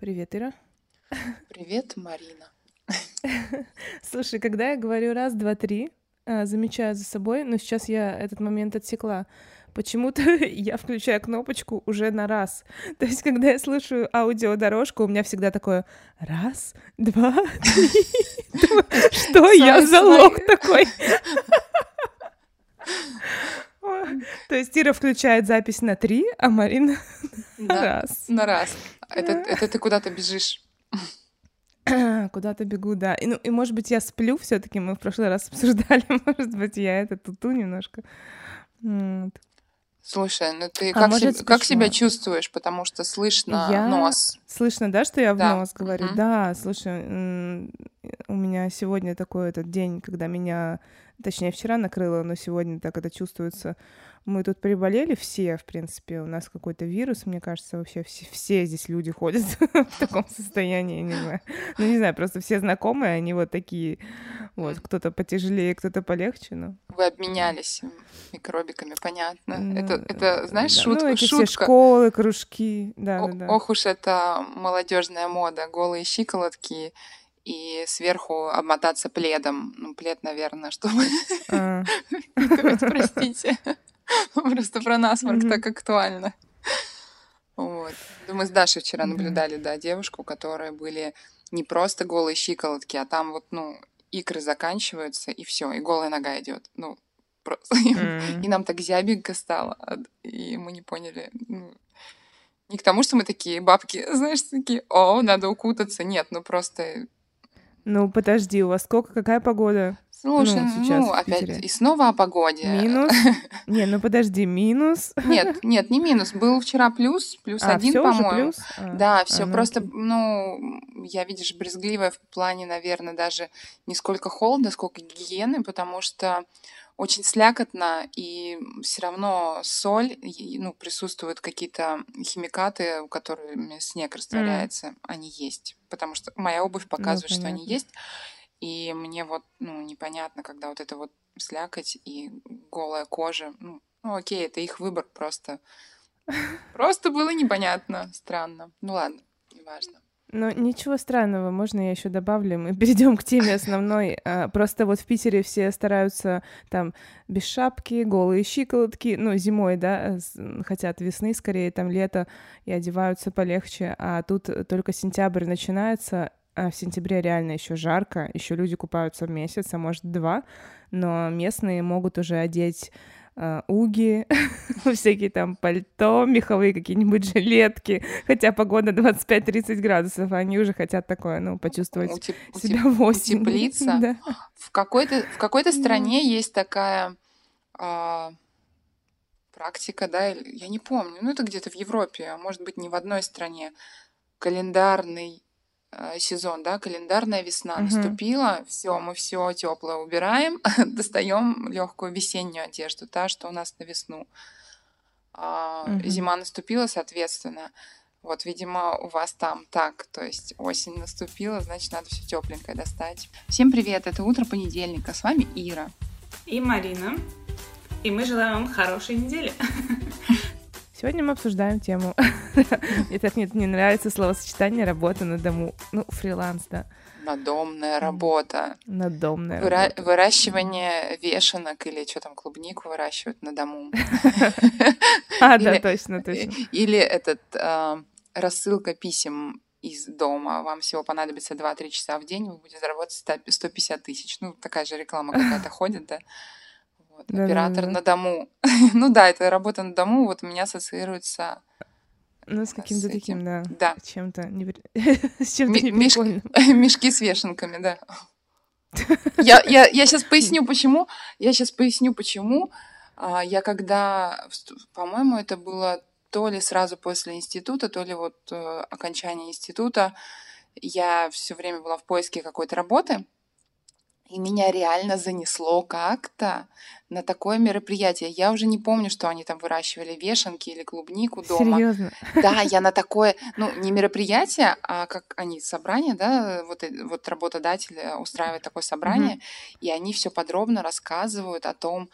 Привет, Ира. Привет, Марина. Слушай, когда я говорю раз, два, три, а, замечаю за собой, но сейчас я этот момент отсекла. Почему-то я включаю кнопочку уже на раз. То есть, когда я слушаю аудиодорожку, у меня всегда такое раз, два, три. Что я за лох такой? То есть Ира включает запись на три, а Марина на раз. На раз. Это, это ты куда-то бежишь. Куда-то бегу, да. И, ну, и может быть, я сплю все таки мы в прошлый раз обсуждали, может быть, я это туту немножко. Вот. Слушай, ну ты а как, может, как себя чувствуешь? Потому что слышно я... нос. Слышно, да, что я да. в нос говорю? Mm-hmm. Да, слушай, у меня сегодня такой этот день, когда меня, точнее, вчера накрыло, но сегодня так это чувствуется мы тут приболели все, в принципе, у нас какой-то вирус, мне кажется, вообще все, все здесь люди ходят в таком состоянии, не знаю. Ну, не знаю, просто все знакомые, они вот такие, вот, кто-то потяжелее, кто-то полегче, но... Вы обменялись микробиками, понятно. Это, это знаешь, да. шутка. Ну, эти шутка. все школы, кружки, да, О, да, да. Ох уж это молодежная мода, голые щиколотки, и сверху обмотаться пледом. Ну, плед, наверное, чтобы... А. Простите. Просто про насморк так актуально. Вот. Мы с Дашей вчера наблюдали, да, девушку, у которой были не просто голые щиколотки, а там вот, ну, икры заканчиваются, и все, и голая нога идет. Ну, просто. И нам так зябенько стало, и мы не поняли, ну, не к тому, что мы такие бабки, знаешь, такие, о, надо укутаться. Нет, ну просто... Ну, подожди, у вас сколько, какая погода? Слушай, ну, сейчас ну опять и снова о погоде. Минус? Не, ну подожди, минус? Нет, нет, не минус. Был вчера плюс, плюс а, один, по-моему. А, да, все а, ну, просто, окей. ну, я, видишь, брезгливая в плане, наверное, даже не сколько холода, сколько гигиены, потому что очень слякотно, и все равно соль, ну, присутствуют какие-то химикаты, которыми снег растворяется, mm. они есть. Потому что моя обувь ну, показывает, ну, что они есть. И мне вот, ну, непонятно, когда вот это вот слякоть и голая кожа. Ну, ну окей, это их выбор просто. Просто было непонятно, странно. Ну ладно, неважно. Ну, ничего странного, можно я еще добавлю, мы перейдем к теме основной. А, просто вот в Питере все стараются там без шапки, голые щиколотки, ну, зимой, да, хотят весны скорее, там лето, и одеваются полегче, а тут только сентябрь начинается, в сентябре реально еще жарко, еще люди купаются в месяц, а может два, но местные могут уже одеть э, уги, всякие там пальто, меховые какие-нибудь жилетки, хотя погода 25-30 градусов, а они уже хотят такое, ну, почувствовать Утеп... себя в осень. Утеплиться. да. В какой-то в какой-то стране есть такая а, практика, да, я не помню, ну это где-то в Европе, а может быть не в одной стране, календарный Э, сезон, да, календарная весна угу. наступила, все, мы все теплое убираем, достаем легкую весеннюю одежду, та, что у нас на весну. А, угу. Зима наступила, соответственно. Вот, видимо, у вас там так, то есть осень наступила, значит, надо все тепленькое достать. Всем привет, это утро понедельника, с вами Ира. И Марина. И мы желаем вам хорошей недели. Сегодня мы обсуждаем тему. Мне так не, не нравится словосочетание работа на дому. Ну, фриланс, да. Надомная работа. Надомная Выра- работа. Выращивание вешенок или что там, клубнику выращивают на дому. А, да, точно, точно. Или этот а, рассылка писем из дома. Вам всего понадобится 2-3 часа в день, вы будете заработать 150 тысяч. Ну, такая же реклама какая-то ходит, да. Вот, да, оператор да, да. на дому. ну да, это работа на дому вот у меня ассоциируется ну, с каким-то таким, да. Да. Чем-то не... с чем-то меш... Мешки с вешенками, да. я, я, я сейчас поясню, почему. Я сейчас поясню, почему. А, я когда, по-моему, это было то ли сразу после института, то ли вот э, окончания института, я все время была в поиске какой-то работы. И меня реально занесло как-то на такое мероприятие. Я уже не помню, что они там выращивали вешенки или клубнику дома. Серьезно? Да, я на такое, ну, не мероприятие, а как они собрание, да, вот, э, вот работодатель устраивает такое собрание, mm-hmm. и они все подробно рассказывают о том,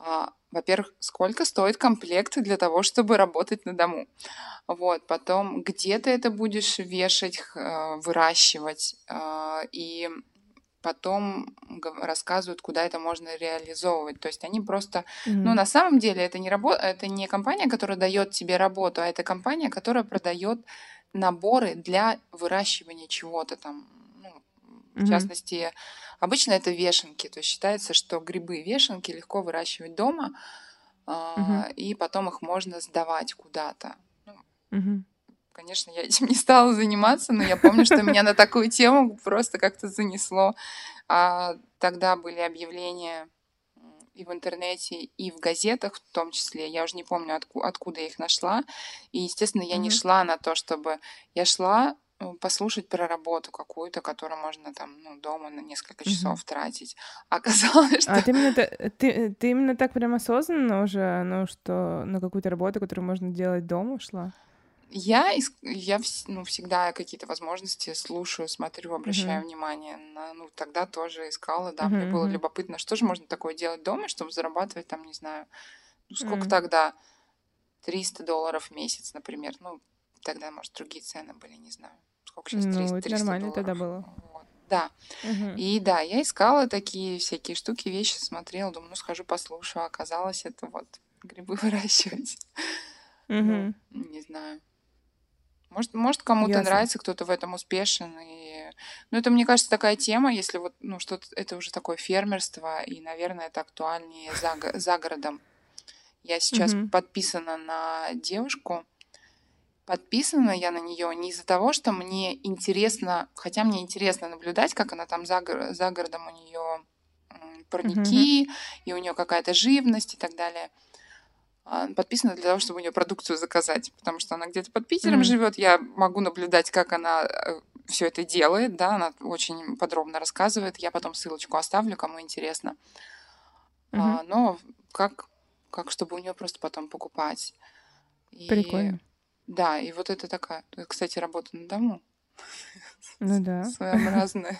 а, во-первых, сколько стоит комплект для того, чтобы работать на дому. Вот, потом, где ты это будешь вешать, э, выращивать, э, и потом рассказывают, куда это можно реализовывать. То есть они просто, mm-hmm. ну на самом деле это не работа, это не компания, которая дает тебе работу, а это компания, которая продает наборы для выращивания чего-то там, ну, в mm-hmm. частности Обычно это вешенки, то есть считается, что грибы вешенки легко выращивать дома, угу. и потом их можно сдавать куда-то. Угу. Конечно, я этим не стала заниматься, но я помню, что меня на такую тему просто как-то занесло. А тогда были объявления и в интернете, и в газетах в том числе. Я уже не помню, откуда, откуда я их нашла. И, естественно, я mm-hmm. не шла на то, чтобы... Я шла послушать про работу какую-то, которую можно там ну, дома на несколько часов mm-hmm. тратить. Оказалось, что... А ты именно, ты, ты именно так прям осознанно уже, ну, что на какую-то работу, которую можно делать дома, шла? Я, я ну, всегда какие-то возможности слушаю, смотрю, обращаю mm-hmm. внимание. На, ну, тогда тоже искала, да, mm-hmm. мне было любопытно, что же можно такое делать дома, чтобы зарабатывать там, не знаю, ну, сколько mm-hmm. тогда? 300 долларов в месяц, например. Ну, тогда, может, другие цены были, не знаю. Сколько сейчас? 300, ну, 300 нормально долларов. тогда было. Вот. Да. Угу. И да, я искала такие всякие штуки, вещи, смотрела, думаю, ну, схожу послушаю. Оказалось, это вот грибы выращивать. Угу. Ну, не знаю. Может, может кому-то нравится, кто-то в этом успешен. И... Ну, это, мне кажется, такая тема, если вот, ну, что-то, это уже такое фермерство, и, наверное, это актуальнее за, за городом. Я сейчас угу. подписана на девушку, подписана я на нее не из-за того, что мне интересно, хотя мне интересно наблюдать, как она там за, за городом у нее парники, mm-hmm. и у нее какая-то живность и так далее. А, подписана для того, чтобы у нее продукцию заказать, потому что она где-то под Питером mm-hmm. живет, я могу наблюдать, как она э, все это делает, да, она очень подробно рассказывает, я потом ссылочку оставлю, кому интересно. Mm-hmm. А, но как, как чтобы у нее просто потом покупать. И... Прикольно. Да, и вот это такая, кстати, работа на дому. Ну да. Своеобразная.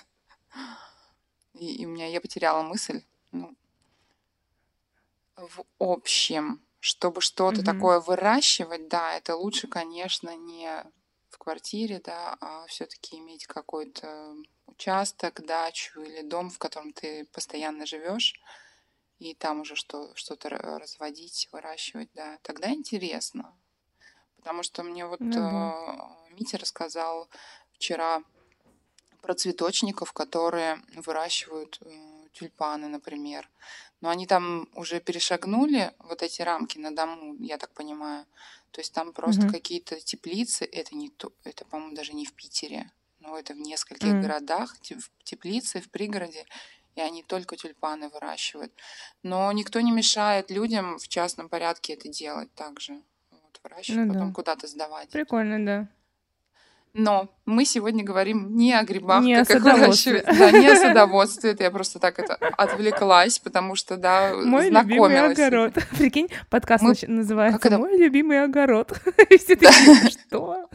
И, и у меня я потеряла мысль. Ну, в общем, чтобы что-то mm такое выращивать, да, это лучше, конечно, не в квартире, да, а все-таки иметь какой-то участок, дачу или дом, в котором ты постоянно живешь, и там уже что, что-то разводить, выращивать, да, тогда интересно. Потому что мне вот да. э, Митя рассказал вчера про цветочников, которые выращивают э, тюльпаны, например. Но они там уже перешагнули вот эти рамки на дому, я так понимаю. То есть там просто угу. какие-то теплицы, это не то, это, по-моему, даже не в Питере, но это в нескольких угу. городах, теплицы в пригороде, и они только тюльпаны выращивают. Но никто не мешает людям в частном порядке это делать также выращивать, ну, потом да. куда-то сдавать. Прикольно, да. Но мы сегодня говорим не о грибах, не как о их выращивать. Да, не о садоводстве. Это я просто так это отвлеклась, потому что, да, Мой любимый огород. Прикинь, подкаст мы... называется это... «Мой любимый огород». Все такие, что?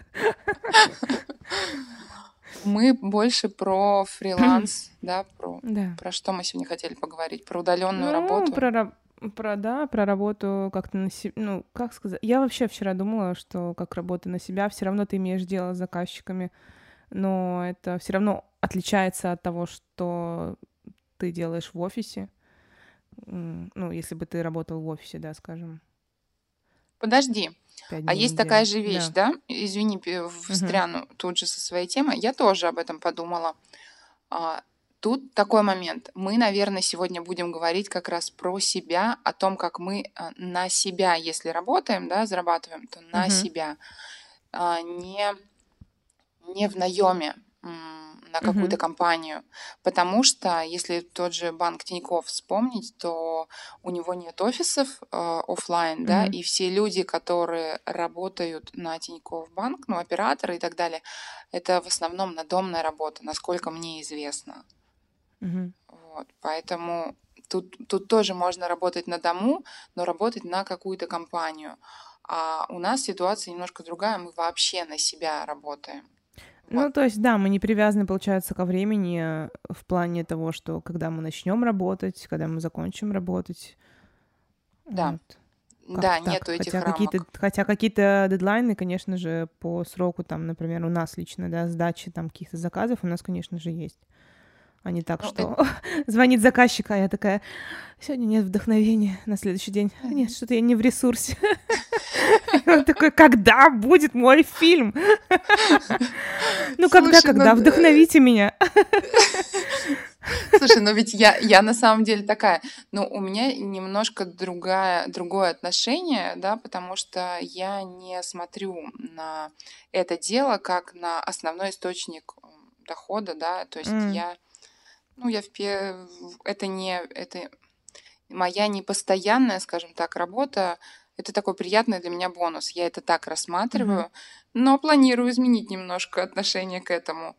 Мы больше про фриланс, да, про, да. про что мы сегодня хотели поговорить, про удаленную ну, работу. Про, про, да, про работу как-то на себя, ну, как сказать, я вообще вчера думала, что как работа на себя, все равно ты имеешь дело с заказчиками, но это все равно отличается от того, что ты делаешь в офисе, ну, если бы ты работал в офисе, да, скажем. Подожди, а есть такая же вещь, да? да? Извини, встряну угу. тут же со своей темой. Я тоже об этом подумала. Тут такой момент. Мы, наверное, сегодня будем говорить как раз про себя, о том, как мы а, на себя, если работаем, да, зарабатываем, то на uh-huh. себя, а, не, не в наеме на какую-то uh-huh. компанию. Потому что, если тот же банк Тинькофф вспомнить, то у него нет офисов э, офлайн, uh-huh. да, и все люди, которые работают на Тинькофф банк, ну, операторы и так далее, это в основном надомная работа, насколько мне известно. Угу. Вот, поэтому тут, тут тоже можно работать на дому, но работать на какую-то компанию. А у нас ситуация немножко другая, мы вообще на себя работаем. Ну, то есть, да, мы не привязаны, получается, ко времени э, в плане того, что когда мы начнем работать, когда мы закончим работать. Да. Вот. да, так? нету этих хотя рамок. Какие-то, хотя какие-то дедлайны, конечно же, по сроку, там, например, у нас лично, да, сдачи там каких-то заказов у нас, конечно же, есть. А не так, ну, что это... звонит заказчик, а я такая, сегодня нет вдохновения, на следующий день, нет, что-то я не в ресурсе. Он такой, когда будет мой фильм? Ну, когда, когда? Ну, Вдохновите меня. Слушай, ну ведь я, я на самом деле такая, ну у меня немножко другая, другое отношение, да, потому что я не смотрю на это дело как на основной источник дохода, да, то есть mm. я, ну я в это не, это моя непостоянная, скажем так, работа, это такой приятный для меня бонус. Я это так рассматриваю, mm-hmm. но планирую изменить немножко отношение к этому.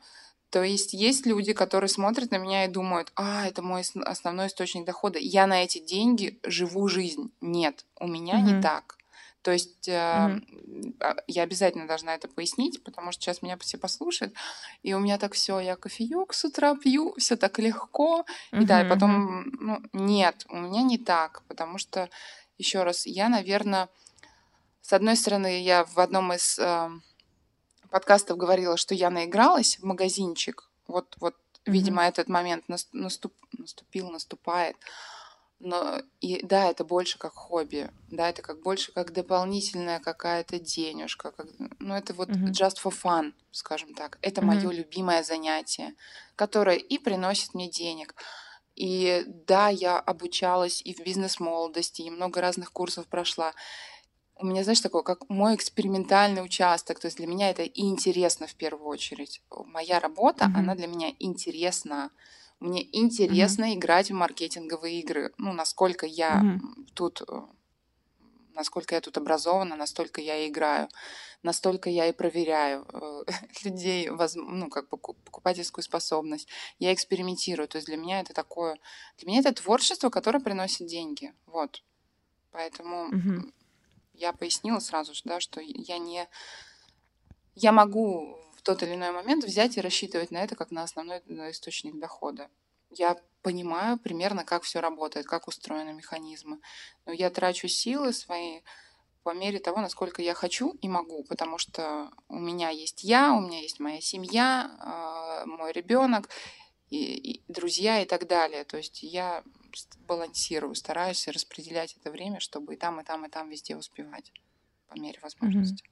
То есть есть люди, которые смотрят на меня и думают, а, это мой основной источник дохода. Я на эти деньги живу жизнь. Нет, у меня mm-hmm. не так. То есть э, mm-hmm. я обязательно должна это пояснить, потому что сейчас меня все послушают, и у меня так все, я кофеек с утра пью, все так легко, mm-hmm. и да, и потом, ну, нет, у меня не так, потому что, еще раз, я, наверное, с одной стороны, я в одном из э, подкастов говорила, что я наигралась в магазинчик. Вот, вот, mm-hmm. видимо, этот момент наступ, наступил, наступает. Но и да, это больше как хобби, да, это как больше как дополнительная какая-то денежка, как, ну это вот mm-hmm. just for fun, скажем так. Это mm-hmm. мое любимое занятие, которое и приносит мне денег. И да, я обучалась и в бизнес-молодости, и много разных курсов прошла у меня, знаешь, такое, как мой экспериментальный участок. То есть для меня это и интересно в первую очередь. Моя работа, mm-hmm. она для меня интересна. Мне интересно mm-hmm. играть в маркетинговые игры. Ну, насколько я mm-hmm. тут, э, насколько я тут образована, настолько я и играю, настолько я и проверяю э, людей, ну, как бы покупательскую способность. Я экспериментирую. То есть для меня это такое, для меня это творчество, которое приносит деньги. Вот. Поэтому mm-hmm я пояснила сразу же, да, что я не... Я могу тот или иной момент взять и рассчитывать на это как на основной источник дохода. Я понимаю примерно, как все работает, как устроены механизмы. Но я трачу силы свои по мере того, насколько я хочу и могу, потому что у меня есть я, у меня есть моя семья, а, мой ребенок, и, и друзья и так далее. То есть я балансирую, стараюсь распределять это время, чтобы и там, и там, и там везде успевать по мере возможности.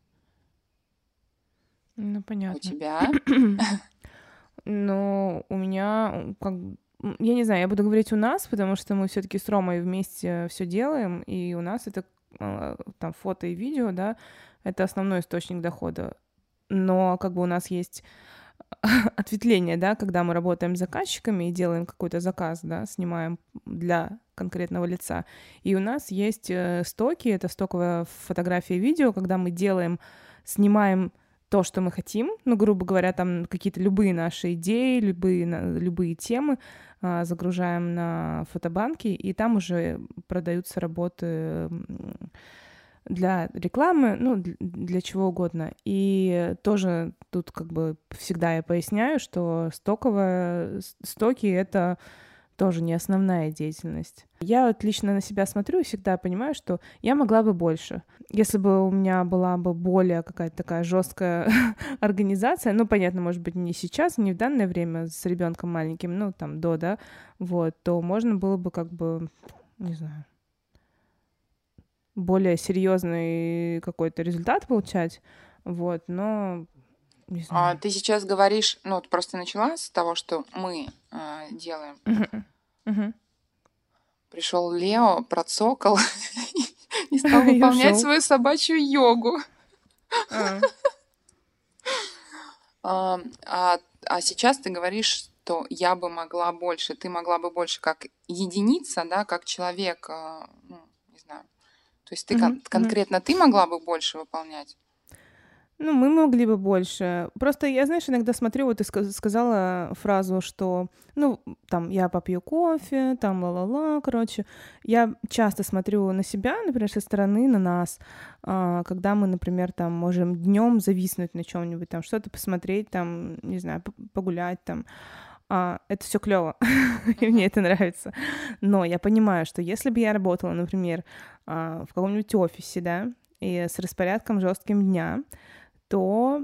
Ну, понятно. У тебя? Ну, у меня как я не знаю, я буду говорить у нас, потому что мы все-таки с Ромой вместе все делаем, и у нас это а, там фото и видео, да, это основной источник дохода. Но как бы у нас есть ответвление, да, когда мы работаем с заказчиками и делаем какой-то заказ, да, снимаем для конкретного лица. И у нас есть э, стоки, это стоковая фотография и видео, когда мы делаем, снимаем то, что мы хотим, ну, грубо говоря, там какие-то любые наши идеи, любые, любые темы а, загружаем на фотобанки, и там уже продаются работы для рекламы, ну, для чего угодно. И тоже тут как бы всегда я поясняю, что стоковая, стоки — это тоже не основная деятельность. Я вот лично на себя смотрю и всегда понимаю, что я могла бы больше. Если бы у меня была бы более какая-то такая жесткая организация, ну, понятно, может быть, не сейчас, не в данное время с ребенком маленьким, ну, там, до, да, вот, то можно было бы как бы, не знаю, более серьезный какой-то результат получать, вот, но не знаю. А, ты сейчас говоришь, ну, вот просто начала с того, что мы э, делаем. Uh-huh. Uh-huh. Пришел Лео, процокал и стал выполнять свою собачью йогу. А, а, а сейчас ты говоришь, что я бы могла больше, ты могла бы больше как единица, да, как человек, а, ну, то есть ты кон- конкретно ты могла бы больше выполнять? Ну, мы могли бы больше. Просто я, знаешь, иногда смотрю, вот ты сказала фразу, что, ну, там, я попью кофе, там, ла-ла-ла, короче. Я часто смотрю на себя, например, со стороны, на нас, а, когда мы, например, там, можем днем зависнуть на чем-нибудь, там, что-то посмотреть, там, не знаю, погулять, там. а, это все клево, и мне это нравится. Но я понимаю, что если бы я работала, например, а, в каком-нибудь офисе, да, и с распорядком жестким дня, то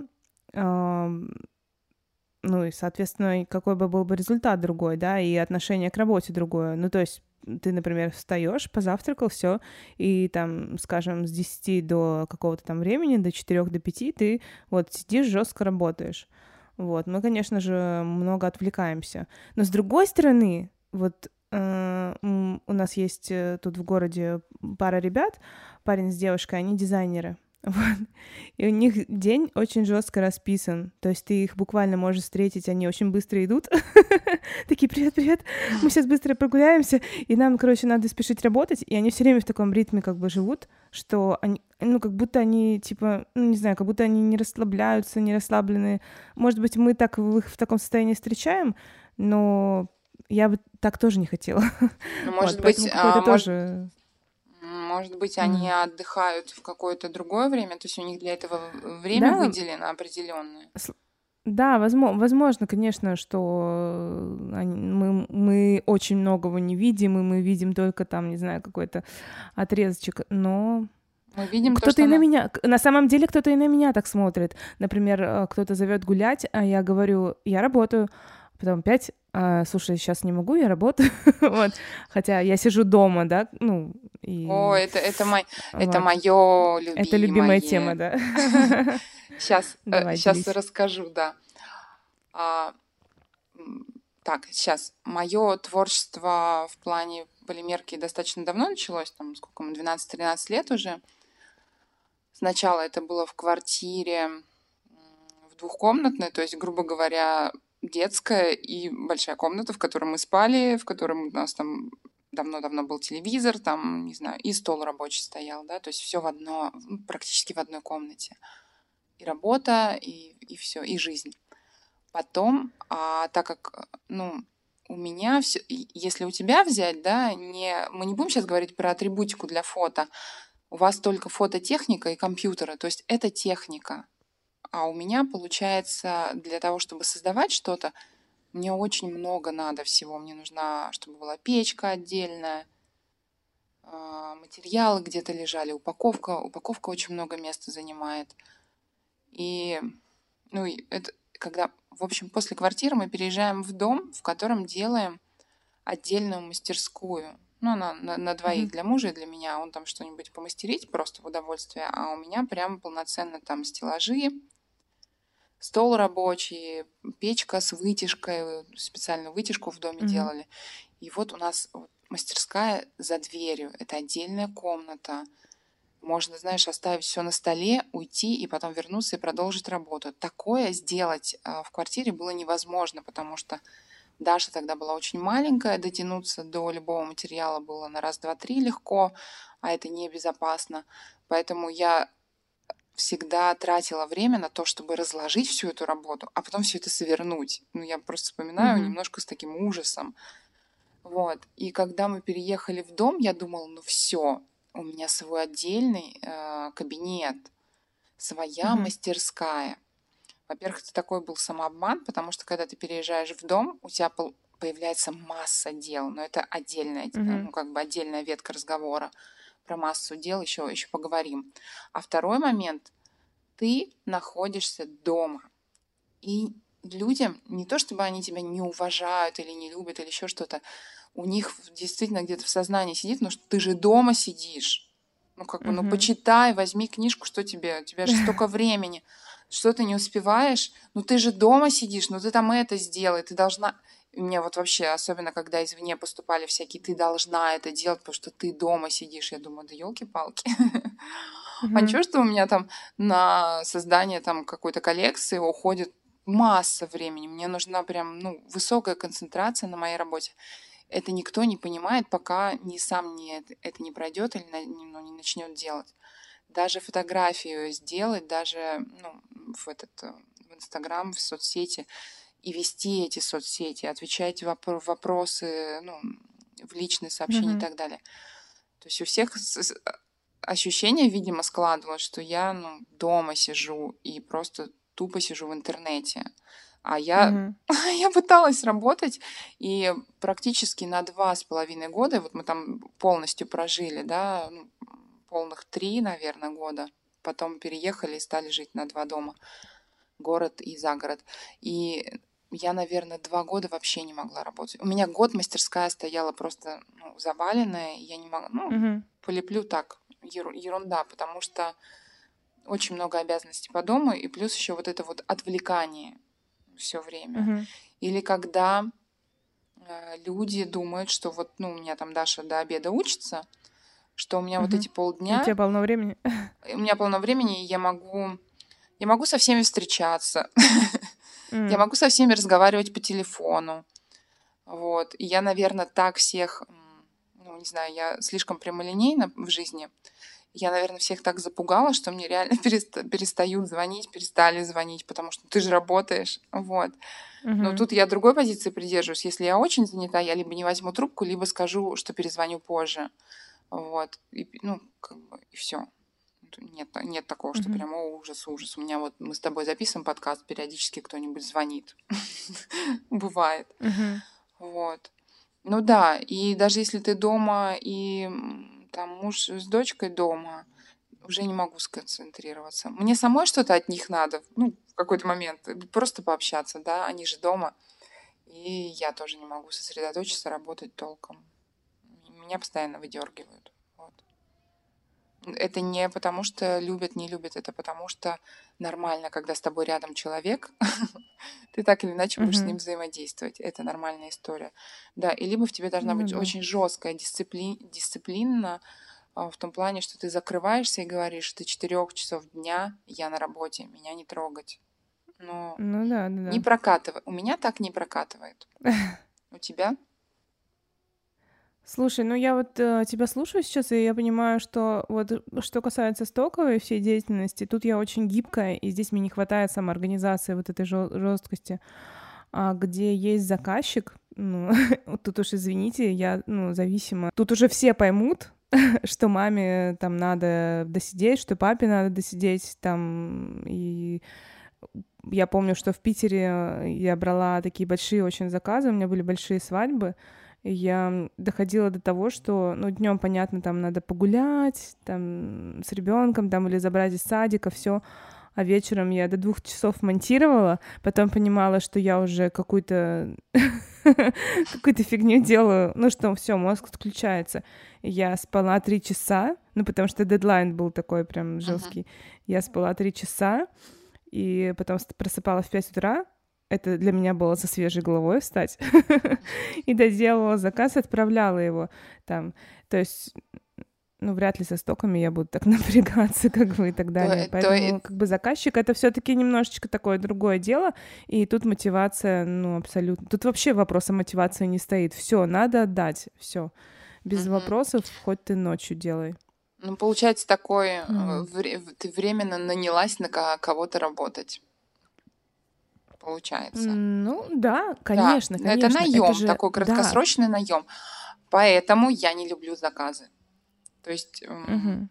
ну и, соответственно, какой бы был бы результат другой, да, и отношение к работе другое. Ну, то есть ты, например, встаешь, позавтракал, все, и там, скажем, с 10 до какого-то там времени, до 4 до 5 ты вот сидишь, жестко работаешь. Вот, мы, конечно же, много отвлекаемся. Но с другой стороны, вот э, у нас есть э, тут в городе пара ребят, парень с девушкой, они дизайнеры. Вот. И у них день очень жестко расписан. То есть ты их буквально можешь встретить, они очень быстро идут. Такие, привет, привет, мы сейчас быстро прогуляемся, и нам, короче, надо спешить работать. И они все время в таком ритме как бы живут, что они, ну, как будто они, типа, ну, не знаю, как будто они не расслабляются, не расслаблены. Может быть, мы так в их в таком состоянии встречаем, но я бы так тоже не хотела. Ну, может вот, быть, а, тоже... Может быть, они mm. отдыхают в какое-то другое время, то есть у них для этого время да. выделено определенное. Да, возможно, возможно, конечно, что они, мы, мы очень многого не видим, и мы видим только там, не знаю, какой-то отрезочек, но мы видим кто-то то, и на меня. На самом деле кто-то и на меня так смотрит. Например, э, кто-то зовет гулять, а я говорю, я работаю. Потом опять, а, слушай, сейчас не могу, я работаю. вот. Хотя я сижу дома, да, ну, и... О, это, это, мой, вот. это мое любимое. Это любимая тема, да. Сейчас, э, сейчас расскажу, да. А, так, сейчас. Мое творчество в плане полимерки достаточно давно началось, там, сколько мы, 12-13 лет уже. Сначала это было в квартире в двухкомнатной, то есть, грубо говоря, детская и большая комната, в которой мы спали, в которой у нас там давно-давно был телевизор, там, не знаю, и стол рабочий стоял, да, то есть все в одно, ну, практически в одной комнате. И работа, и, и все, и жизнь. Потом, а, так как, ну, у меня все, если у тебя взять, да, не, мы не будем сейчас говорить про атрибутику для фото, у вас только фототехника и компьютеры, то есть это техника. А у меня получается для того, чтобы создавать что-то, мне очень много надо всего. Мне нужна, чтобы была печка отдельная, а, материалы где-то лежали, упаковка. Упаковка очень много места занимает. И, ну, это когда, в общем, после квартиры мы переезжаем в дом, в котором делаем отдельную мастерскую. Ну, она на, на двоих mm-hmm. для мужа и для меня. Он там что-нибудь помастерить просто в удовольствие, а у меня прям полноценно там стеллажи, стол рабочий, печка с вытяжкой, специальную вытяжку в доме mm-hmm. делали. И вот у нас мастерская за дверью. Это отдельная комната. Можно, знаешь, оставить все на столе, уйти и потом вернуться и продолжить работу. Такое сделать а, в квартире было невозможно, потому что Даша тогда была очень маленькая, дотянуться до любого материала было на раз, два, три легко, а это небезопасно. Поэтому я всегда тратила время на то, чтобы разложить всю эту работу, а потом все это совернуть. Ну, я просто вспоминаю mm-hmm. немножко с таким ужасом. Вот. И когда мы переехали в дом, я думала, ну все, у меня свой отдельный э, кабинет, своя mm-hmm. мастерская. Во-первых, это такой был самообман, потому что когда ты переезжаешь в дом, у тебя появляется масса дел, но это отдельная, mm-hmm. ну, как бы отдельная ветка разговора про массу дел еще, еще поговорим. А второй момент, ты находишься дома. И людям не то, чтобы они тебя не уважают или не любят или еще что-то, у них действительно где-то в сознании сидит, ну что ты же дома сидишь. Ну как бы, ну почитай, возьми книжку, что тебе, у тебя же столько времени, что ты не успеваешь, ну ты же дома сидишь, ну ты там это сделай, ты должна мне вот вообще, особенно когда извне поступали всякие, ты должна это делать, потому что ты дома сидишь. Я думаю, да елки-палки. Mm-hmm. А ничего, что у меня там на создание там какой-то коллекции уходит масса времени. Мне нужна прям, ну, высокая концентрация на моей работе. Это никто не понимает, пока не сам не, это не пройдет или ну, не начнет делать. Даже фотографию сделать, даже ну, в этот в Инстаграм, в соцсети, и вести эти соцсети, отвечать в вопросы ну, в личные сообщения mm-hmm. и так далее. То есть у всех ощущение, видимо, складывалось, что я ну, дома сижу и просто тупо сижу в интернете. А я, угу. я пыталась работать, и практически на два с половиной года, вот мы там полностью прожили, да, ну, полных три, наверное, года. Потом переехали и стали жить на два дома, город и загород. И я, наверное, два года вообще не могла работать. У меня год мастерская стояла просто ну, заваленная, я не могла, ну, угу. полеплю так, ерунда, потому что очень много обязанностей по дому, и плюс еще вот это вот отвлекание все время. Угу. Или когда э, люди думают, что вот, ну, у меня там Даша до обеда учится, что у меня угу. вот эти полдня... У тебя полно времени. У меня полно времени, и я могу... Я могу со всеми встречаться. Mm. Я могу со всеми разговаривать по телефону. Вот. И я, наверное, так всех... Ну, не знаю, я слишком прямолинейна в жизни. Я, наверное, всех так запугала, что мне реально перестают звонить, перестали звонить, потому что ты же работаешь. Вот. Mm-hmm. Но тут я другой позиции придерживаюсь. Если я очень занята, я либо не возьму трубку, либо скажу, что перезвоню позже. Вот. И, ну, как бы, и все. Нет, нет такого, что mm-hmm. прям о, ужас, ужас. У меня вот мы с тобой записываем подкаст, периодически кто-нибудь звонит. Бывает. Mm-hmm. Вот. Ну да, и даже если ты дома и там муж с дочкой дома, уже не могу сконцентрироваться. Мне самой что-то от них надо, ну, в какой-то момент, просто пообщаться, да, они же дома. И я тоже не могу сосредоточиться, работать толком меня постоянно выдергивают. Это не потому, что любят, не любят, это потому, что нормально, когда с тобой рядом человек, ты так или иначе будешь с ним взаимодействовать. Это нормальная история. Да, и либо в тебе должна быть очень жесткая дисциплина а, в том плане, что ты закрываешься и говоришь, до четырех часов дня я на работе, меня не трогать. Но ну, да, да, да. не прокатывает. У меня так не прокатывает. У тебя? Слушай, ну я вот э, тебя слушаю сейчас, и я понимаю, что вот что касается стоковой всей деятельности, тут я очень гибкая, и здесь мне не хватает самоорганизации вот этой жесткости. А где есть заказчик, ну, тут уж извините, я, ну, зависима. Тут уже все поймут, что маме там надо досидеть, что папе надо досидеть, там, и я помню, что в Питере я брала такие большие очень заказы, у меня были большие свадьбы, я доходила до того, что, ну, днем, понятно, там надо погулять, там, с ребенком, там, или забрать из садика, все, а вечером я до двух часов монтировала, потом понимала, что я уже какую-то какую-то фигню делаю, ну что, все, мозг отключается. Я спала три часа, ну потому что дедлайн был такой прям жесткий. Я спала три часа, и потом просыпалась в пять утра, это для меня было со свежей головой встать. и доделала заказ, отправляла его там. То есть ну, вряд ли со стоками я буду так напрягаться, как бы, и так далее. То, Поэтому, то... как бы, заказчик — это все таки немножечко такое другое дело, и тут мотивация, ну, абсолютно... Тут вообще вопроса мотивации не стоит. Все, надо отдать, все. Без угу. вопросов, хоть ты ночью делай. Ну, получается, такое, mm. вре- ты временно нанялась на кого-то работать получается. Ну да, конечно, да, конечно. Это наем, это же... такой краткосрочный да. наем. Поэтому я не люблю заказы. То есть, угу.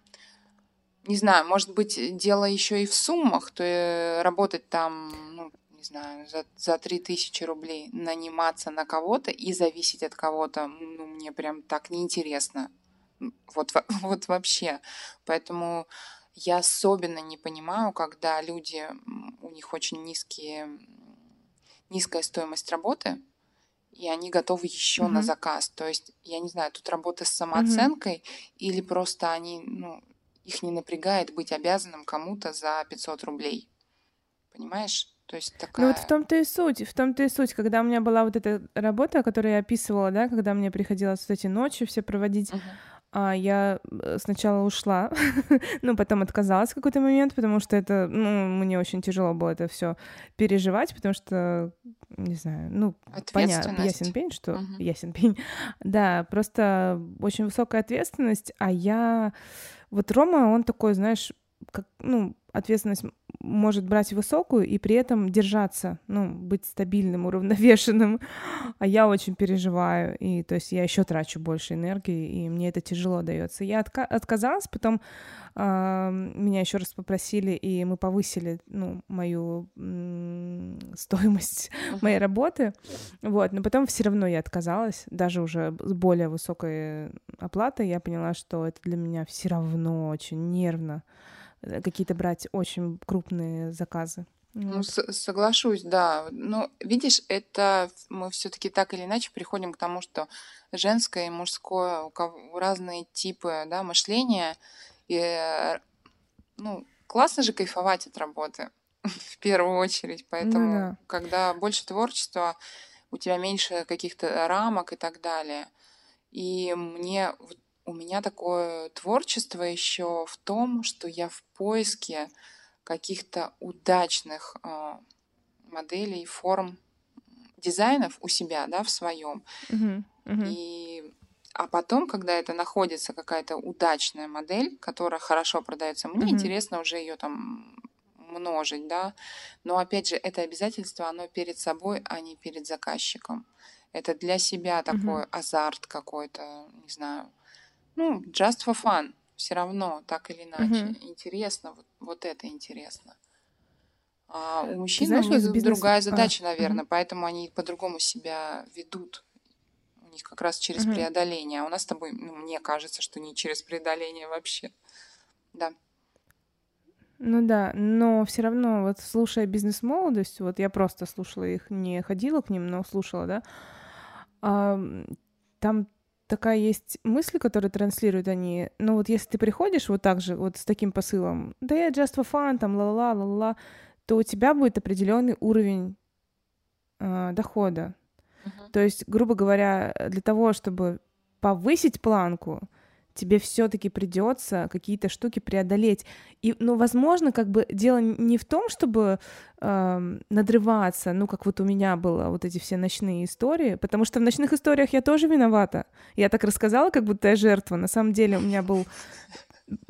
не знаю, может быть, дело еще и в суммах, то и работать там, ну, не знаю, за, за 3000 рублей, наниматься на кого-то и зависеть от кого-то, ну, мне прям так неинтересно. Вот, вот вообще. Поэтому я особенно не понимаю, когда люди, у них очень низкие низкая стоимость работы, и они готовы еще mm-hmm. на заказ. То есть, я не знаю, тут работа с самооценкой mm-hmm. или просто они, ну, их не напрягает быть обязанным кому-то за 500 рублей. Понимаешь? То есть такая... Ну вот в том-то и суть, в том-то и суть, когда у меня была вот эта работа, которую я описывала, да, когда мне приходилось вот эти ночи все проводить, uh-huh. А я э, сначала ушла, ну, потом отказалась в какой-то момент, потому что это, ну, мне очень тяжело было это все переживать, потому что, не знаю, ну, понятно, ясен пень, что угу. ясен пень. Да, просто очень высокая ответственность, а я... Вот Рома, он такой, знаешь, как, ну, ответственность может брать высокую и при этом держаться, ну, быть стабильным, уравновешенным. А я очень переживаю, и то есть я еще трачу больше энергии, и мне это тяжело дается. Я отка- отказалась, потом э, меня еще раз попросили, и мы повысили, ну, мою м- стоимость моей работы, вот. Но потом все равно я отказалась, даже уже с более высокой оплатой. Я поняла, что это для меня все равно очень нервно. Э, какие-то брать очень крупные заказы. Ну, с- соглашусь, да. Но видишь, это мы все-таки так или иначе приходим к тому, что женское и мужское, у кого разные типы да, мышления. И, э, ну, классно же кайфовать от работы в первую очередь. Ну Поэтому, ну, да. когда больше творчества, у тебя меньше каких-то рамок и так далее. И мне у меня такое творчество еще в том, что я в поиске каких-то удачных э, моделей, форм, дизайнов у себя, да, в своем. Uh-huh, uh-huh. И а потом, когда это находится какая-то удачная модель, которая хорошо продается, мне uh-huh. интересно уже ее там множить, да. Но опять же, это обязательство, оно перед собой, а не перед заказчиком. Это для себя такой uh-huh. азарт какой-то, не знаю, ну, just for fun, все равно, так или иначе. Угу. Интересно, вот, вот это интересно. А у мужчин знаешь, у них бизнес... другая а, задача, а, наверное, угу. поэтому они по-другому себя ведут. У них как раз через угу. преодоление. А у нас с тобой, ну, мне кажется, что не через преодоление вообще. Да. Ну да, но все равно, вот слушая бизнес-молодость, вот я просто слушала их, не ходила к ним, но слушала, да, а, там такая есть мысль, которую транслируют они. Ну вот если ты приходишь вот так же, вот с таким посылом, да я just for fun, там ла-ла-ла, ла-ла, то у тебя будет определенный уровень э, дохода. Uh-huh. То есть, грубо говоря, для того, чтобы повысить планку, тебе все-таки придется какие-то штуки преодолеть. И, ну, возможно, как бы дело не в том, чтобы э, надрываться, ну, как вот у меня было вот эти все ночные истории, потому что в ночных историях я тоже виновата. Я так рассказала, как будто я жертва. На самом деле у меня был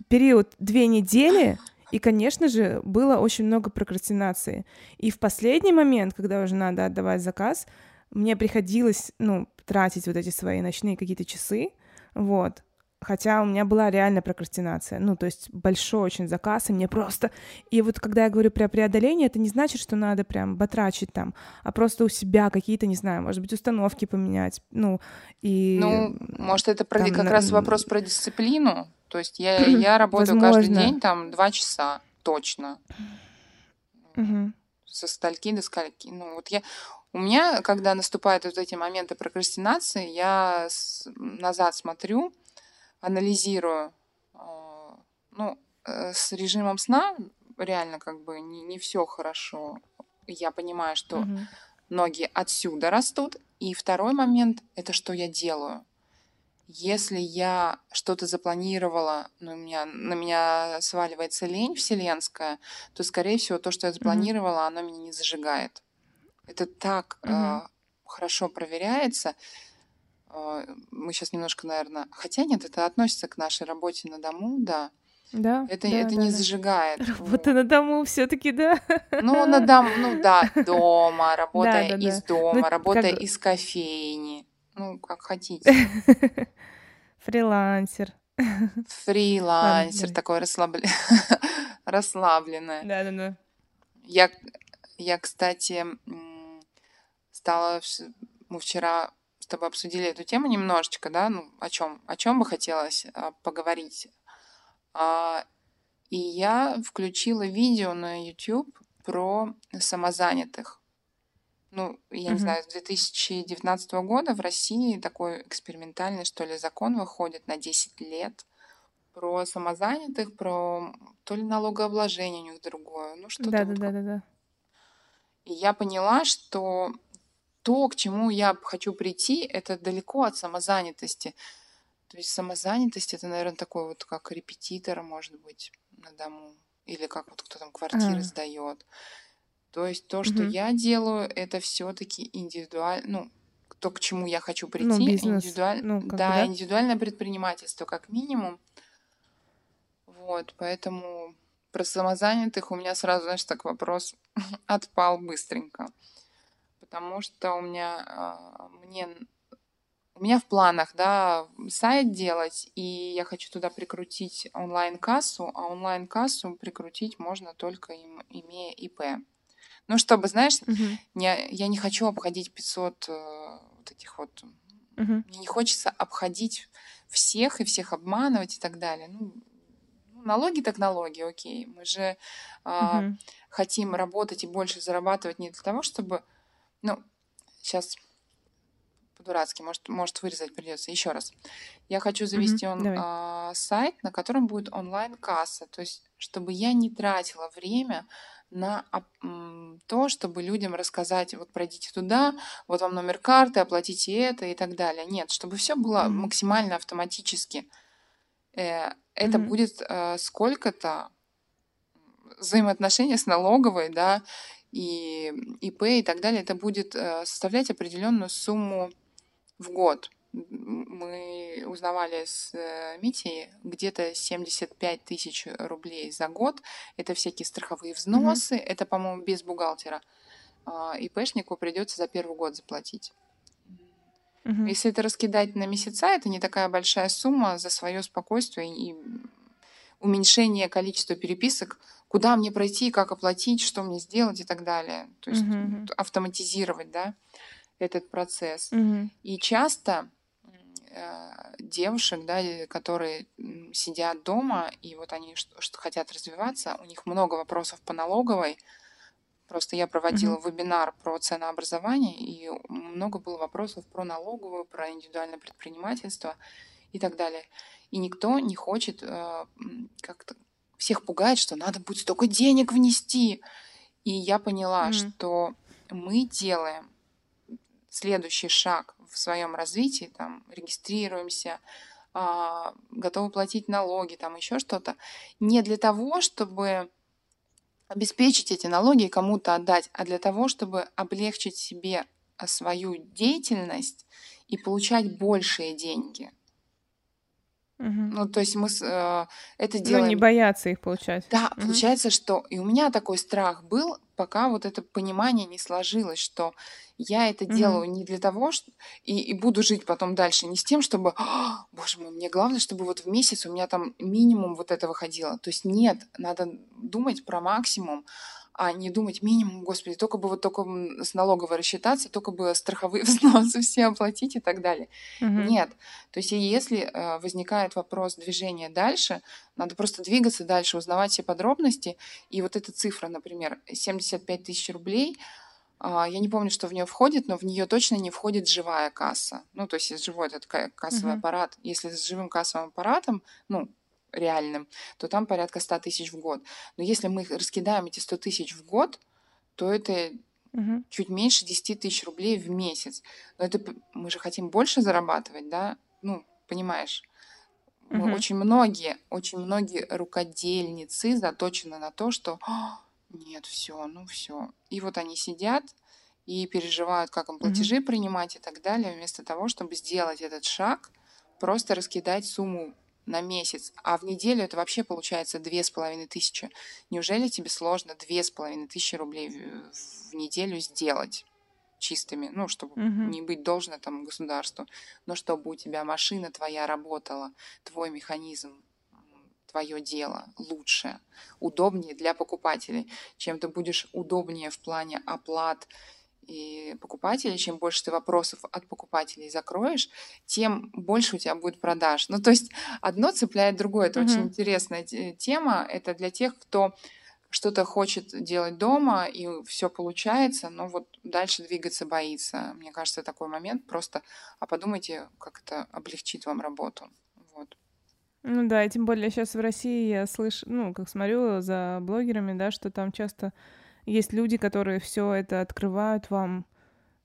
период две недели, и, конечно же, было очень много прокрастинации. И в последний момент, когда уже надо отдавать заказ, мне приходилось, ну, тратить вот эти свои ночные какие-то часы, вот, Хотя у меня была реальная прокрастинация. Ну, то есть большой очень заказ, и мне просто... И вот когда я говорю про преодоление, это не значит, что надо прям батрачить там, а просто у себя какие-то, не знаю, может быть, установки поменять. Ну, и... Ну, может, это про, там, как на... раз вопрос про дисциплину. То есть я, я работаю Возможно. каждый день там два часа точно. Угу. Со стальки до скольки. Ну, вот я... У меня, когда наступают вот эти моменты прокрастинации, я с... назад смотрю, анализирую, а, ну, э, с режимом сна реально как бы не, не все хорошо. Я понимаю, что угу. ноги отсюда растут. И второй момент — это что я делаю. Если я что-то запланировала, но ну, у меня, на меня сваливается лень вселенская, то, скорее всего, то, что я запланировала, mm оно меня не зажигает. Это так mm э, хорошо проверяется. А, мы сейчас немножко, наверное... Хотя нет, это относится к нашей работе на дому, да. Да. Это, да, это да, не да. зажигает. Работа на дому все-таки, да. Ну, на дому, ну да, дома, работая да, да, из дома, ну, работая как... из кофейни. Ну, как хотите. Фрилансер. Фрилансер, такой расслаб... расслабленное. Да, да, да. Я, я, кстати, стала... Мы вчера с тобой обсудили эту тему немножечко, да, ну, о чем, о чем бы хотелось а, поговорить. А, и я включила видео на YouTube про самозанятых. Ну, я mm-hmm. не знаю, с 2019 года в России такой экспериментальный, что ли, закон выходит на 10 лет про самозанятых, про то ли налогообложение у них другое, ну что-то. Да, да, да, да, да. И я поняла, что то, к чему я хочу прийти, это далеко от самозанятости. То есть самозанятость это, наверное, такой вот как репетитор, может быть, на дому. Или как вот кто там квартиры а. сдает. То есть то, что угу. я делаю, это все-таки индивидуально, ну, то, к чему я хочу ну, прийти, ну, бизнес. Индивидуаль... Ну, да, бы, да, индивидуальное предпринимательство как минимум. Вот, поэтому про самозанятых у меня сразу, знаешь, так вопрос отпал быстренько. Потому что у меня, а, мне, у меня в планах, да, сайт делать, и я хочу туда прикрутить онлайн-кассу, а онлайн-кассу прикрутить можно только им, имея ИП. Ну, чтобы, знаешь, uh-huh. не, я не хочу обходить 500 э, вот этих вот... Uh-huh. Мне не хочется обходить всех и всех обманывать и так далее. Ну, налоги так налоги, окей. Мы же а, угу. хотим работать и больше зарабатывать не для того, чтобы, ну, сейчас по-дурацки, может, может вырезать придется. Еще раз. Я хочу завести угу, он, а, сайт, на котором будет онлайн-касса, то есть чтобы я не тратила время на то, чтобы людям рассказать, вот пройдите туда, вот вам номер карты, оплатите это и так далее. Нет, чтобы все было mm-hmm. максимально автоматически. Э, это mm-hmm. будет э, сколько-то взаимоотношения с налоговой, да, и ИП и так далее, это будет э, составлять определенную сумму в год. Мы узнавали с э, Митей где-то 75 тысяч рублей за год. Это всякие страховые взносы, mm-hmm. это, по-моему, без бухгалтера. Э, ИПшнику придется за первый год заплатить. Угу. Если это раскидать на месяца, это не такая большая сумма за свое спокойствие и уменьшение количества переписок, куда мне пройти, как оплатить, что мне сделать и так далее. То есть угу. автоматизировать, да, этот процесс. Угу. И часто э, девушек, да, которые сидят дома, и вот они что, что хотят развиваться, у них много вопросов по налоговой, Просто я проводила mm-hmm. вебинар про ценообразование, и много было вопросов про налоговую, про индивидуальное предпринимательство и так далее. И никто не хочет э, как-то всех пугать, что надо будет столько денег внести. И я поняла, mm-hmm. что мы делаем следующий шаг в своем развитии, там, регистрируемся, э, готовы платить налоги, там еще что-то, не для того, чтобы обеспечить эти налоги кому-то отдать, а для того, чтобы облегчить себе а, свою деятельность и получать большие деньги. Угу. Ну, то есть мы э, это делаем... Ну, не бояться их получать. Да, угу. получается, что... И у меня такой страх был, пока вот это понимание не сложилось, что я это угу. делаю не для того, что... И, и буду жить потом дальше не с тем, чтобы... Боже мой, мне главное, чтобы вот в месяц у меня там минимум вот это выходило. То есть нет, надо думать про максимум, а не думать минимум, господи, только бы вот только с налоговой рассчитаться, только бы страховые взносы все оплатить и так далее. Угу. Нет. То есть если э, возникает вопрос движения дальше, надо просто двигаться дальше, узнавать все подробности. И вот эта цифра, например, 75 тысяч рублей, э, я не помню, что в нее входит, но в нее точно не входит живая касса. Ну, то есть живой этот кассовый угу. аппарат. Если с живым кассовым аппаратом, ну, реальным, то там порядка 100 тысяч в год. Но если мы раскидаем эти 100 тысяч в год, то это угу. чуть меньше 10 тысяч рублей в месяц. Но это мы же хотим больше зарабатывать, да? Ну, понимаешь? Мы очень многие, очень многие рукодельницы заточены на то, что нет, все, ну все. И вот они сидят и переживают, как им платежи mm принимать и так далее, вместо того, чтобы сделать этот шаг, просто раскидать сумму на месяц, а в неделю это вообще получается две с половиной тысячи. Неужели тебе сложно две с половиной тысячи рублей в, в неделю сделать? чистыми, ну, чтобы угу. не быть должно там государству, но чтобы у тебя машина твоя работала, твой механизм, твое дело лучше, удобнее для покупателей. Чем ты будешь удобнее в плане оплат и покупателей, чем больше ты вопросов от покупателей закроешь, тем больше у тебя будет продаж. Ну, то есть одно цепляет другое. Это mm-hmm. очень интересная тема. Это для тех, кто что-то хочет делать дома, и все получается, но вот дальше двигаться боится. Мне кажется, такой момент просто, а подумайте, как это облегчит вам работу. Вот. Ну да, и тем более сейчас в России я слышу, ну, как смотрю за блогерами, да, что там часто есть люди, которые все это открывают вам,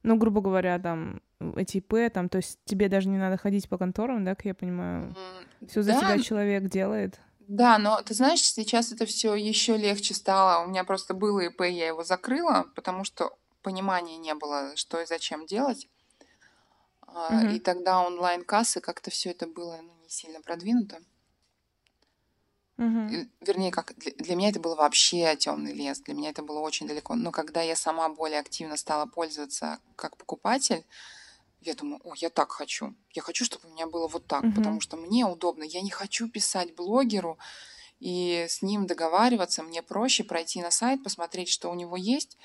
ну, грубо говоря, там, эти ИП, там, то есть тебе даже не надо ходить по конторам, да, как я понимаю. Все за да. тебя человек делает. Да, но ты знаешь, сейчас это все еще легче стало. У меня просто было ИП, я его закрыла, потому что понимания не было, что и зачем делать. Угу. И тогда онлайн-кассы как-то все это было ну, не сильно продвинуто. Угу. Вернее, как для, для меня это было вообще темный лес, для меня это было очень далеко. Но когда я сама более активно стала пользоваться как покупатель, я думаю, о, я так хочу. Я хочу, чтобы у меня было вот так, угу. потому что мне удобно. Я не хочу писать блогеру и с ним договариваться. Мне проще пройти на сайт, посмотреть, что у него есть.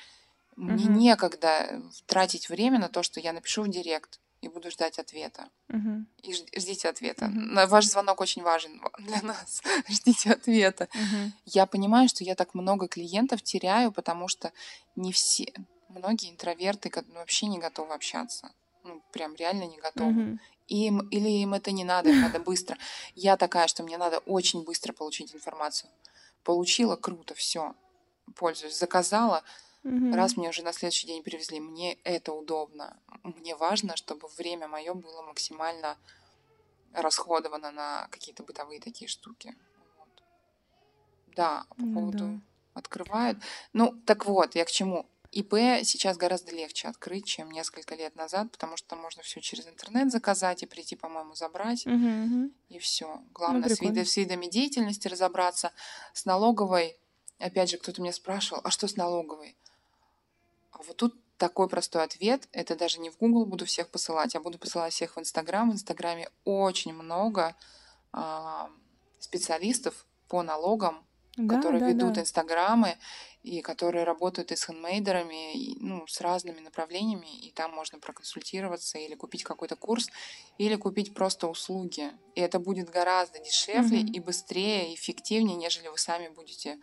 Мне угу. некогда тратить время на то, что я напишу в директ и буду ждать ответа. Угу. И ждите ответа. Угу. Ваш звонок очень важен для нас. ждите ответа. Угу. Я понимаю, что я так много клиентов теряю, потому что не все, многие интроверты вообще не готовы общаться. Ну, прям реально не готовы. Угу. Им, или им это не надо, им надо быстро. Я такая, что мне надо очень быстро получить информацию. Получила, круто, все. Пользуюсь. Заказала, Угу. Раз мне уже на следующий день привезли, мне это удобно. Мне важно, чтобы время мое было максимально расходовано на какие-то бытовые такие штуки. Вот. Да, по ну, поводу да. открывают. Ну, так вот, я к чему? ИП сейчас гораздо легче открыть, чем несколько лет назад, потому что можно все через интернет заказать и прийти, по-моему, забрать. Угу, угу. И все. Главное, ну, с, виды, с видами деятельности разобраться. С налоговой, опять же, кто-то меня спрашивал, а что с налоговой? А вот тут такой простой ответ. Это даже не в Google буду всех посылать, а буду посылать всех в Инстаграм. В Инстаграме очень много а, специалистов по налогам, да, которые да, ведут да. Инстаграмы и которые работают и с хендмейдерами, и, ну, с разными направлениями, и там можно проконсультироваться или купить какой-то курс, или купить просто услуги. И это будет гораздо дешевле mm-hmm. и быстрее, и эффективнее, нежели вы сами будете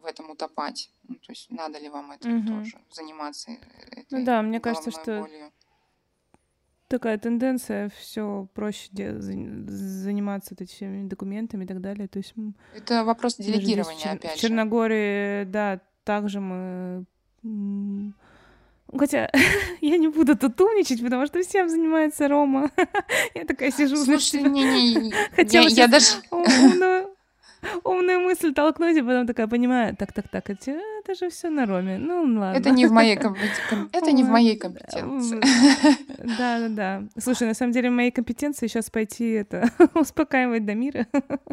в этом утопать. Ну, то есть надо ли вам этим угу. тоже заниматься? Этой ну да, мне кажется, что болью? такая тенденция все проще заниматься вот этими документами и так далее. То есть это вопрос делегирования, Чер... опять же. В Черногории, да, также мы Хотя я не буду тут умничать, потому что всем занимается Рома. я такая сижу. Слушай, не-не, я, я даже умную мысль толкнуть, и потом такая понимаю, так, так, так, это, это же все на Роме. Ну, ладно. Это не в моей, компетенции. это не в моей компетенции. Да, да, да. Слушай, на самом деле в моей компетенции сейчас пойти это успокаивать Дамира.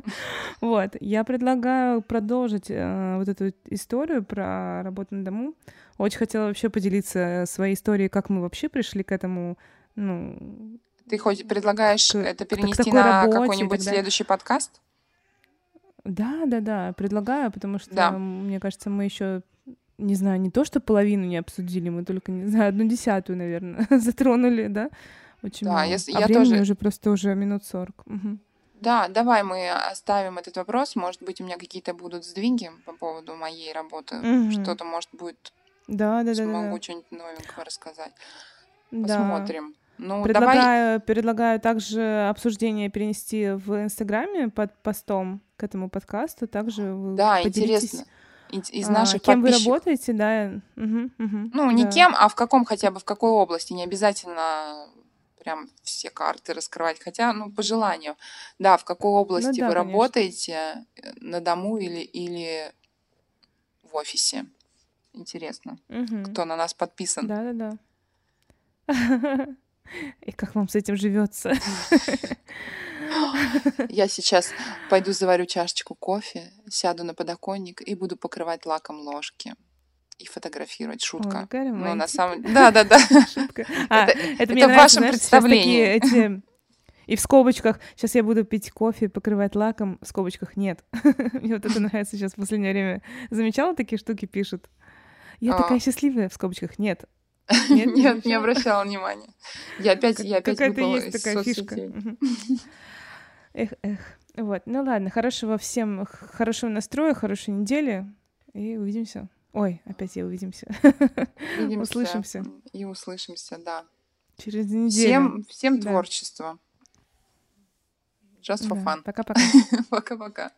вот. Я предлагаю продолжить э, вот эту историю про работу на дому. Очень хотела вообще поделиться своей историей, как мы вообще пришли к этому, ну, ты хоть предлагаешь к, это перенести на какой-нибудь следующий подкаст? Да, да, да, предлагаю, потому что, да. мне кажется, мы еще не знаю, не то, что половину не обсудили, мы только, не знаю, одну десятую, наверное, затронули, да? Очень да, мало. Если, а я времени тоже... уже просто уже минут сорок. Угу. Да, давай мы оставим этот вопрос. Может быть, у меня какие-то будут сдвиги по поводу моей работы. Угу. Что-то, может, будет... Да, да, да. Смогу да. что-нибудь новенького рассказать. Да. Посмотрим. Ну, предлагаю, давай... предлагаю также обсуждение перенести в Инстаграме под постом к этому подкасту. Также вы Да, интересно. Из наших а, кем вы работаете, да? Угу, угу, ну, не да. кем, а в каком хотя бы, в какой области. Не обязательно прям все карты раскрывать, хотя, ну, по желанию. Да, в какой ну области ну, да, вы конечно. работаете, э, на дому или, или в офисе. Интересно, угу. кто на нас подписан. Да-да-да. И как вам с этим живется? Я сейчас пойду заварю чашечку кофе, сяду на подоконник и буду покрывать лаком ложки и фотографировать. Шутка. Ой, ну, на самом Да, да, да. Шутка. А, это, это, это в вашем представлении. Эти... И в скобочках сейчас я буду пить кофе, покрывать лаком. В скобочках нет. Мне вот это нравится сейчас в последнее время. Замечала такие штуки пишут? Я а... такая счастливая в скобочках. Нет. Нет, Нет не обращала внимания. Я опять, я опять Какая-то есть такая фишка. Эх, эх. Вот, ну ладно, хорошего всем, хорошего настроя, хорошей недели, и увидимся. Ой, опять я увидимся. Увидимся услышимся. И услышимся, да. Через неделю. Всем, всем да. творчества. Just for да. fun. Пока-пока. Пока-пока.